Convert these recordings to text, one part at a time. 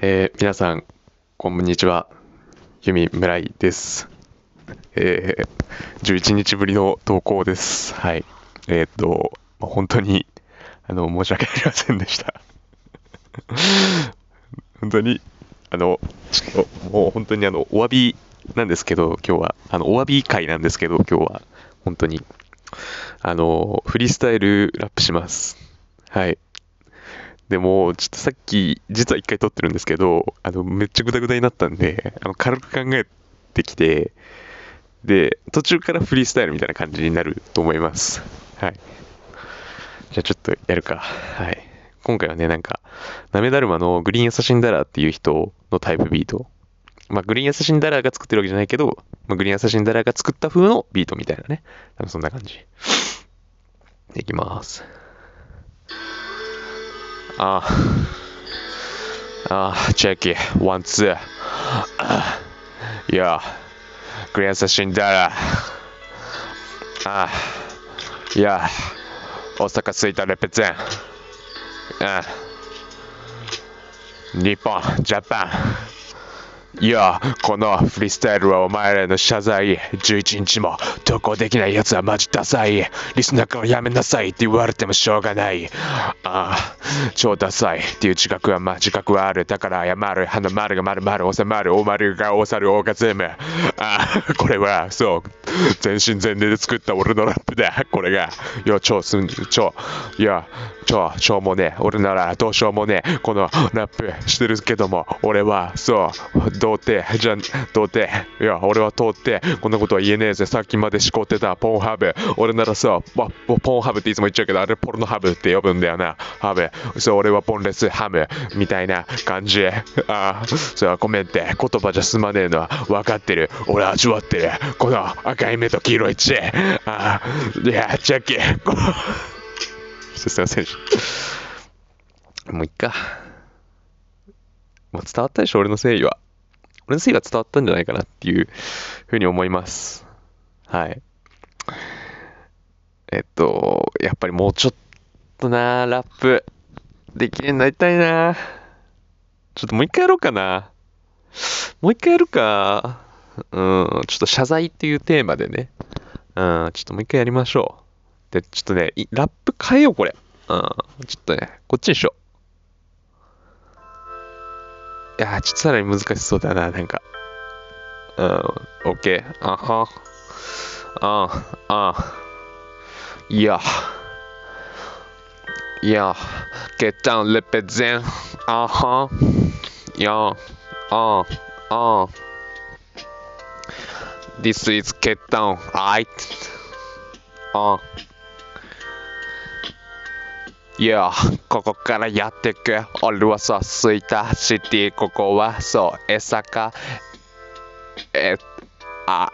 えー皆さん、こんにちは。ユミ村井です。えー11日ぶりの投稿です。はい。えーっと、本当に、あの、申し訳ありませんでした。本当に、あの、もう本当にあの、お詫びなんですけど、今日は、あの、お詫び会なんですけど、今日は、本当に、あの、フリースタイルラップします。はい。でも、ちょっとさっき、実は一回撮ってるんですけど、あの、めっちゃグダグダになったんで、あの、軽く考えてきて、で、途中からフリースタイルみたいな感じになると思います。はい。じゃあちょっとやるか。はい。今回はね、なんか、なめだるまのグリーンアサシンダラーっていう人のタイプビート。まあ、グリーンアサシンダラーが作ってるわけじゃないけど、まあ、グリーンアサシンダラーが作った風のビートみたいなね。多分そんな感じ。いきます。ああ。あ、 check it、one、two。あいや、グリーンアサシンダラー。ああ。いや、大阪着いたレペゼン。あ日本、ジャパン。いや、このフリースタイルはお前らへの謝罪。11日も投稿できない奴はマジダサい。リスナーからやめなさいって言われてもしょうがない。ああ、超ダサいっていう自覚は、まあ自覚はある。だから謝る。花丸が丸々収まる。お丸がおさるオーガズム。ああ、これは、そう、全身全霊で作った俺のラップだ。これが、いや、超すん、超、いや、超、しょうもね。俺ならどうしようもね。このラップしてるけども、俺は、そう、童貞、じゃん、童貞。いや、俺は通って、こんなことは言えねえぜ。さっきまでしこってたポンハブ。俺ならさ、まポポンハブっていつも言っちゃうけど、あれポルノハブって呼ぶんだよな。ハブ。そう、俺はポンレスハム。みたいな感じ。ああ、そう、ごめんって。言葉じゃ済まねえのは分かってる。俺は味わってる。この赤い目と黄色い血。ああ、いや、ジャッキー。すいません。もういっか。もう伝わったでしょ、俺の誠意は。俺の誠意は伝わったんじゃないかなっていうふうに思います。はい。えっと、やっぱりもうちょっとな、ラップ、できるようになりたいな。ちょっともう一回やろうかな。もう一回やるか。うん、ちょっと謝罪っていうテーマでね。うん、ちょっともう一回やりましょう。で、ちょっとね、ラップ変えよう、これ。うん。ちょっとね、こっちにしよう。いや、ちょっとさらに難しそうだな、なんか。うん、オッケー。あは。ああ。いや。いや。get down, represent. あは。いや。ああ。This is get down, right? あいや、ここからやってく。俺はそう、スイタシティ、ここはそう、江坂。え、あ、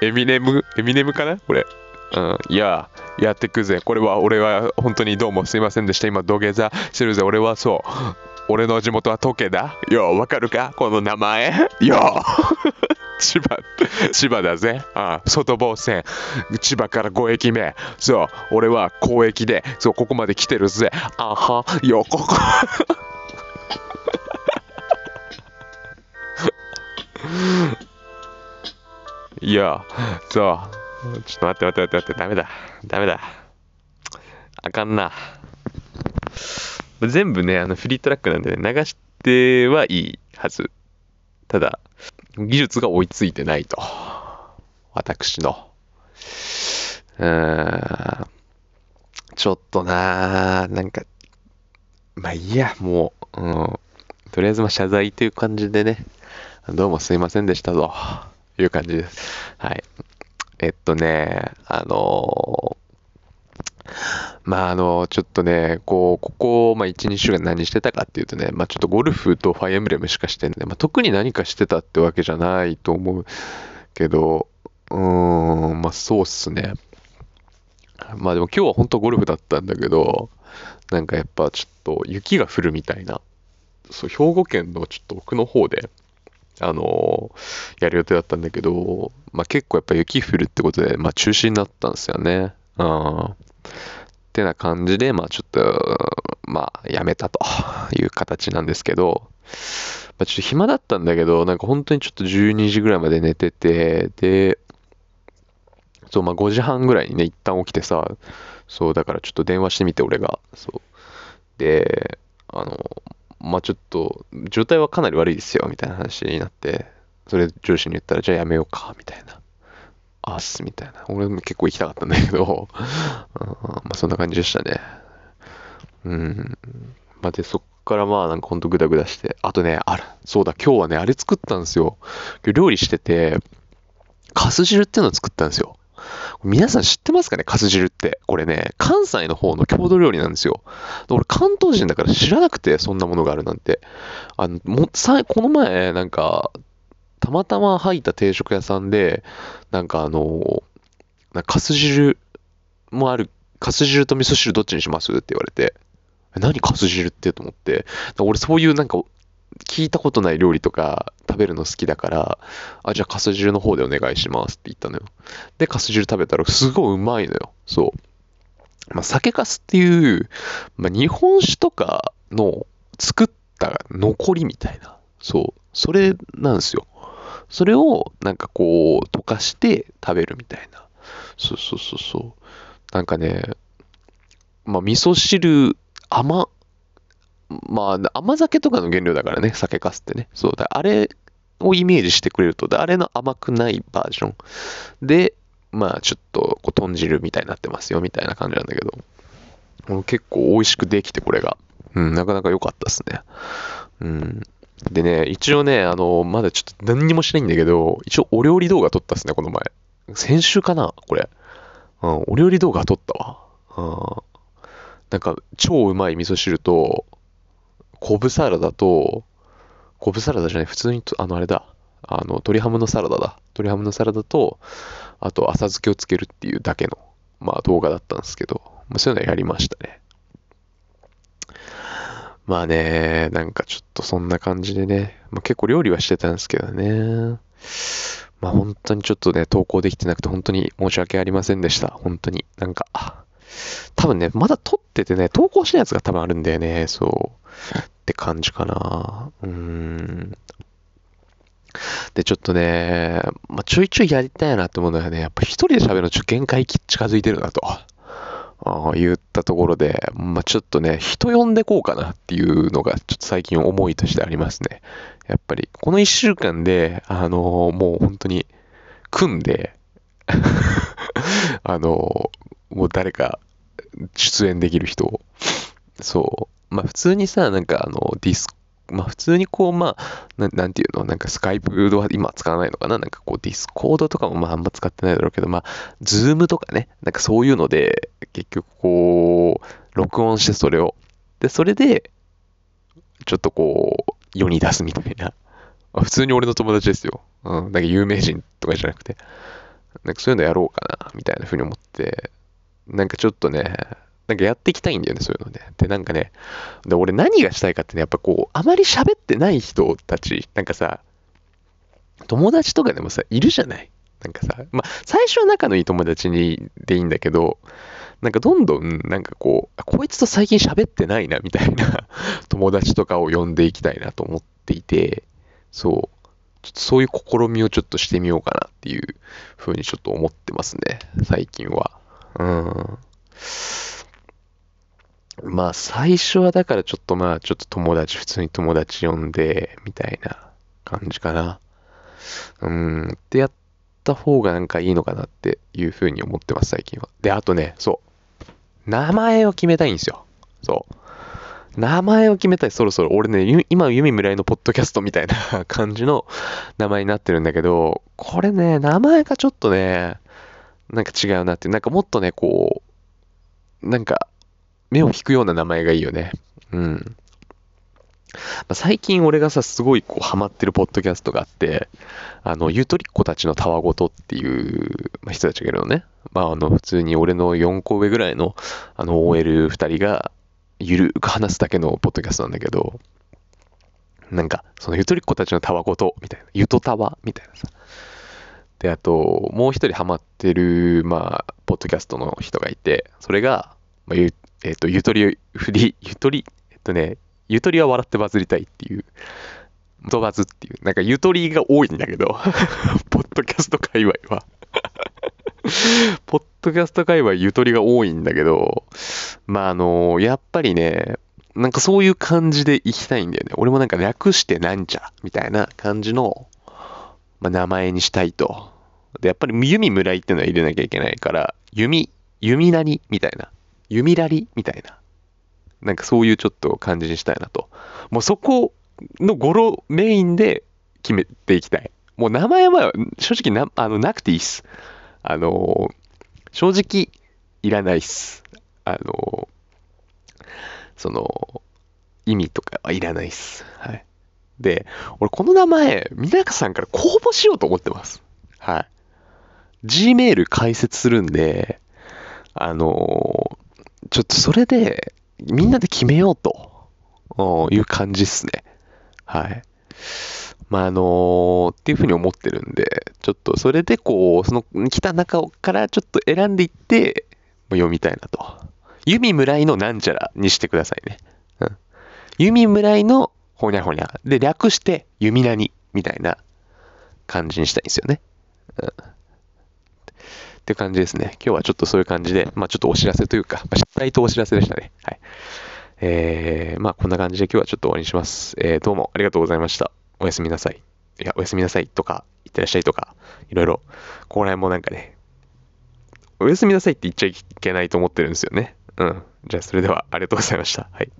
エミネム、エミネムかなこれ。うん、いや、やってくぜ。これは、俺は本当にどうもすいませんでした。今、土下座してるぜ。俺はそう。俺の地元は時計だ。よ、わかるかこの名前。よ。千葉、千葉だぜ。ああ外房線。千葉から5駅目。そう、俺は交易で、そう、ここまで来てるぜ。あは、よ、ここ。いや、そう、ちょっと待って待って待って待って、ダメだ。ダメだ。あかんな。全部ね、あのフリートラックなんで、ね、流してはいいはず。ただ、技術が追いついてないと。私の。うーん。ちょっとななんか、まあいいや、もう、うん。とりあえずまあ謝罪という感じでね、どうもすいませんでしたという感じです。はい。えっとね、あのまああの、ちょっとね、こう、ここ、まあ1、2週間何してたかっていうとね、まあちょっとゴルフとファイアエムレムしかしてんで、まあ特に何かしてたってわけじゃないと思うけど、うーん、まあそうっすね。まあでも今日は本当ゴルフだったんだけど、なんかやっぱちょっと雪が降るみたいな、そう、兵庫県のちょっと奥の方で、あのやる予定だったんだけど、まあ結構やっぱ雪降るってことで、まあ中止になったんですよね。うん。ってな感じで、まあちょっと、まあやめたと いう形なんですけど、まあ、ちょっと暇だったんだけど、なんか本当にちょっと12時ぐらいまで寝てて、で、そう、まあ5時半ぐらいにね、一旦起きてさ、そう、だからちょっと電話してみて、俺が。そう。で、あの、まあちょっと、状態はかなり悪いですよ、みたいな話になって、それ上司に言ったら、じゃあやめようか、みたいな。あっす、みたいな。俺も結構行きたかったんだけど、うん、まあそんな感じでしたね。うん。まあで、そっからまあなんかほんとグダグダして、あとね、あれ、そうだ、今日はね、あれ作ったんですよ。今日料理してて、カス汁っていうのを作ったんですよ。皆さん知ってますかね？カス汁って。これね、関西の方の郷土料理なんですよ。俺関東人だから知らなくて、そんなものがあるなんて。あの、もさこの前、なんか、たまたま入った定食屋さんで、なんかあの、なかす汁もある、かす汁と味噌汁どっちにしますって言われて、何かす汁ってと思って、俺そういうなんか聞いたことない料理とか食べるの好きだから、あ、じゃあカス汁の方でお願いしますって言ったのよ。で、カス汁食べたらすごいうまいのよ。そう。まあ、酒かすっていう、まあ、日本酒とかの作った残りみたいな。そう。それなんですよ。それをなんかこう溶かして食べるみたいな。そうそうそうそう。なんかね、まあ味噌汁甘まあ、甘酒とかの原料だからね、酒かすってね。そうだ、あれをイメージしてくれると、あれの甘くないバージョンで、まあ、ちょっと、こう、豚汁みたいになってますよ、みたいな感じなんだけど、結構美味しくできて、これが。うん、なかなか良かったっすね。うん。でね、一応ね、あの、まだちょっと何にもしないんだけど、一応お料理動画撮ったっすね、この前。先週かなこれ。うん、お料理動画撮ったわ。うん。なんか、超うまい味噌汁と、コブサラダと、コブサラダじゃない、普通に、あの、あれだ。あの、鶏ハムのサラダだ。鶏ハムのサラダと、あと、浅漬けをつけるっていうだけの、まあ、動画だったんですけど、まあ、そういうのやりましたね。まあね、なんかちょっとそんな感じでね、まあ、結構料理はしてたんですけどね。まあ本当にちょっとね、投稿できてなくて本当に申し訳ありませんでした。本当に。なんか、多分ね、まだ撮っててね、投稿したやつが多分あるんだよね、そう。って感じかな。うーん。で、ちょっとね、まあ、ちょいちょいやりたいなって思うのはね、やっぱ一人で喋るのちょ限界近づいてるなと。あ言ったところで、まあ、ちょっとね、人呼んでこうかなっていうのが、ちょっと最近思いとしてありますね。やっぱり、この1週間で、あのー、もう本当に、組んで あのー、もう誰か出演できる人をそう。まあ普通にさ、なんかあの、ディスまあ普通にこう、まあ、ななんていうの、なんかスカイプは今使わないのかな？なんかこうディスコードとかもまああんま使ってないだろうけど、まあ、ズームとかね、なんかそういうので、結局こう、録音してそれを。で、それで、ちょっとこう、世に出すみたいな。普通に俺の友達ですよ。うん。なんか有名人とかじゃなくて。なんかそういうのやろうかな、みたいな風に思って、なんかちょっとね、なんかやっていきたいんだよね、そういうので。で、なんかね、で俺何がしたいかってね、やっぱこう、あまり喋ってない人たち、なんかさ、友達とかでもさ、いるじゃない？なんかさ、まあ、最初は仲のいい友達にでいいんだけど、なんかどんどん、なんかこう、こいつと最近喋ってないな、みたいな 友達とかを呼んでいきたいなと思っていて、そう、ちょっとそういう試みをちょっとしてみようかなっていうふうにちょっと思ってますね、最近は。うん。まあ最初はだからちょっとまあちょっと友達、普通に友達呼んで、みたいな感じかな。うん、ってやった方がなんかいいのかなっていうふうに思ってます、最近は。で、あとね、そう。名前を決めたいんですよ。そう。名前を決めたい、そろそろ。俺ね、今、弓村井のポッドキャストみたいな 感じの名前になってるんだけど、これね、名前がちょっとね、なんか違うなって、なんかもっとね、こう、なんか、目を引くような名前がいいよね。うん。最近俺がさ、すごいこうハマってるポッドキャストがあって、あの、ゆとりっ子たちのたわごとっていう人たちがいるのね。まあ、あの、普通に俺の4個上ぐらいの、あの、OL2 人が、ゆるく話すだけのポッドキャストなんだけど、なんか、そのゆとりっ子たちのたわごと、みたいな、ゆとたわ、みたいなさ。で、あと、もう一人ハマってる、まあ、ポッドキャストの人がいて、それが、まあ、ゆえっ、と、ゆとり、ふり、ゆとり、えっとね、ゆとりは笑ってバズりたいっていう、とバズっていう、なんかゆとりが多いんだけど、ポッドキャスト界隈は ポッドキャスト界隈ゆとりが多いんだけど、まああの、やっぱりね、なんかそういう感じで行きたいんだよね。俺もなんか略してなんちゃみたいな感じの、まあ、名前にしたいと。で、やっぱり弓村井っていうのは入れなきゃいけないから、弓、弓なりみたいな。弓らりみたいな。なんかそういうちょっと感じにしたいなと。もうそこの語呂メインで決めていきたい。もう名前は正直なあのなくていいっす。あの正直いらないっす。あのその意味とかはいらないっす。はい。で、俺この名前、みなかさんから公募しようと思ってます。はい。Gmail 開設するんで、あのちょっとそれで、みんなで決めようという感じっすね。はい。まあ、あのー、っていうふうに思ってるんで、ちょっとそれでこう、その来た中からちょっと選んでいって、読みたいなと。弓村井のなんちゃらにしてくださいね。うん。弓村井のほにゃほにゃ。で、略して弓何みたいな感じにしたいんですよね。うん。って感じですね。今日はちょっとそういう感じで、まあちょっとお知らせというか、まあ、失敗とお知らせでしたね。はい。えー、まあこんな感じで今日はちょっと終わりにします。えー、どうもありがとうございました。おやすみなさい。いや、おやすみなさいとか、いってらっしゃいとか、いろいろ、ここら辺もなんかね、おやすみなさいって言っちゃいけないと思ってるんですよね。うん。じゃあそれではありがとうございました。はい。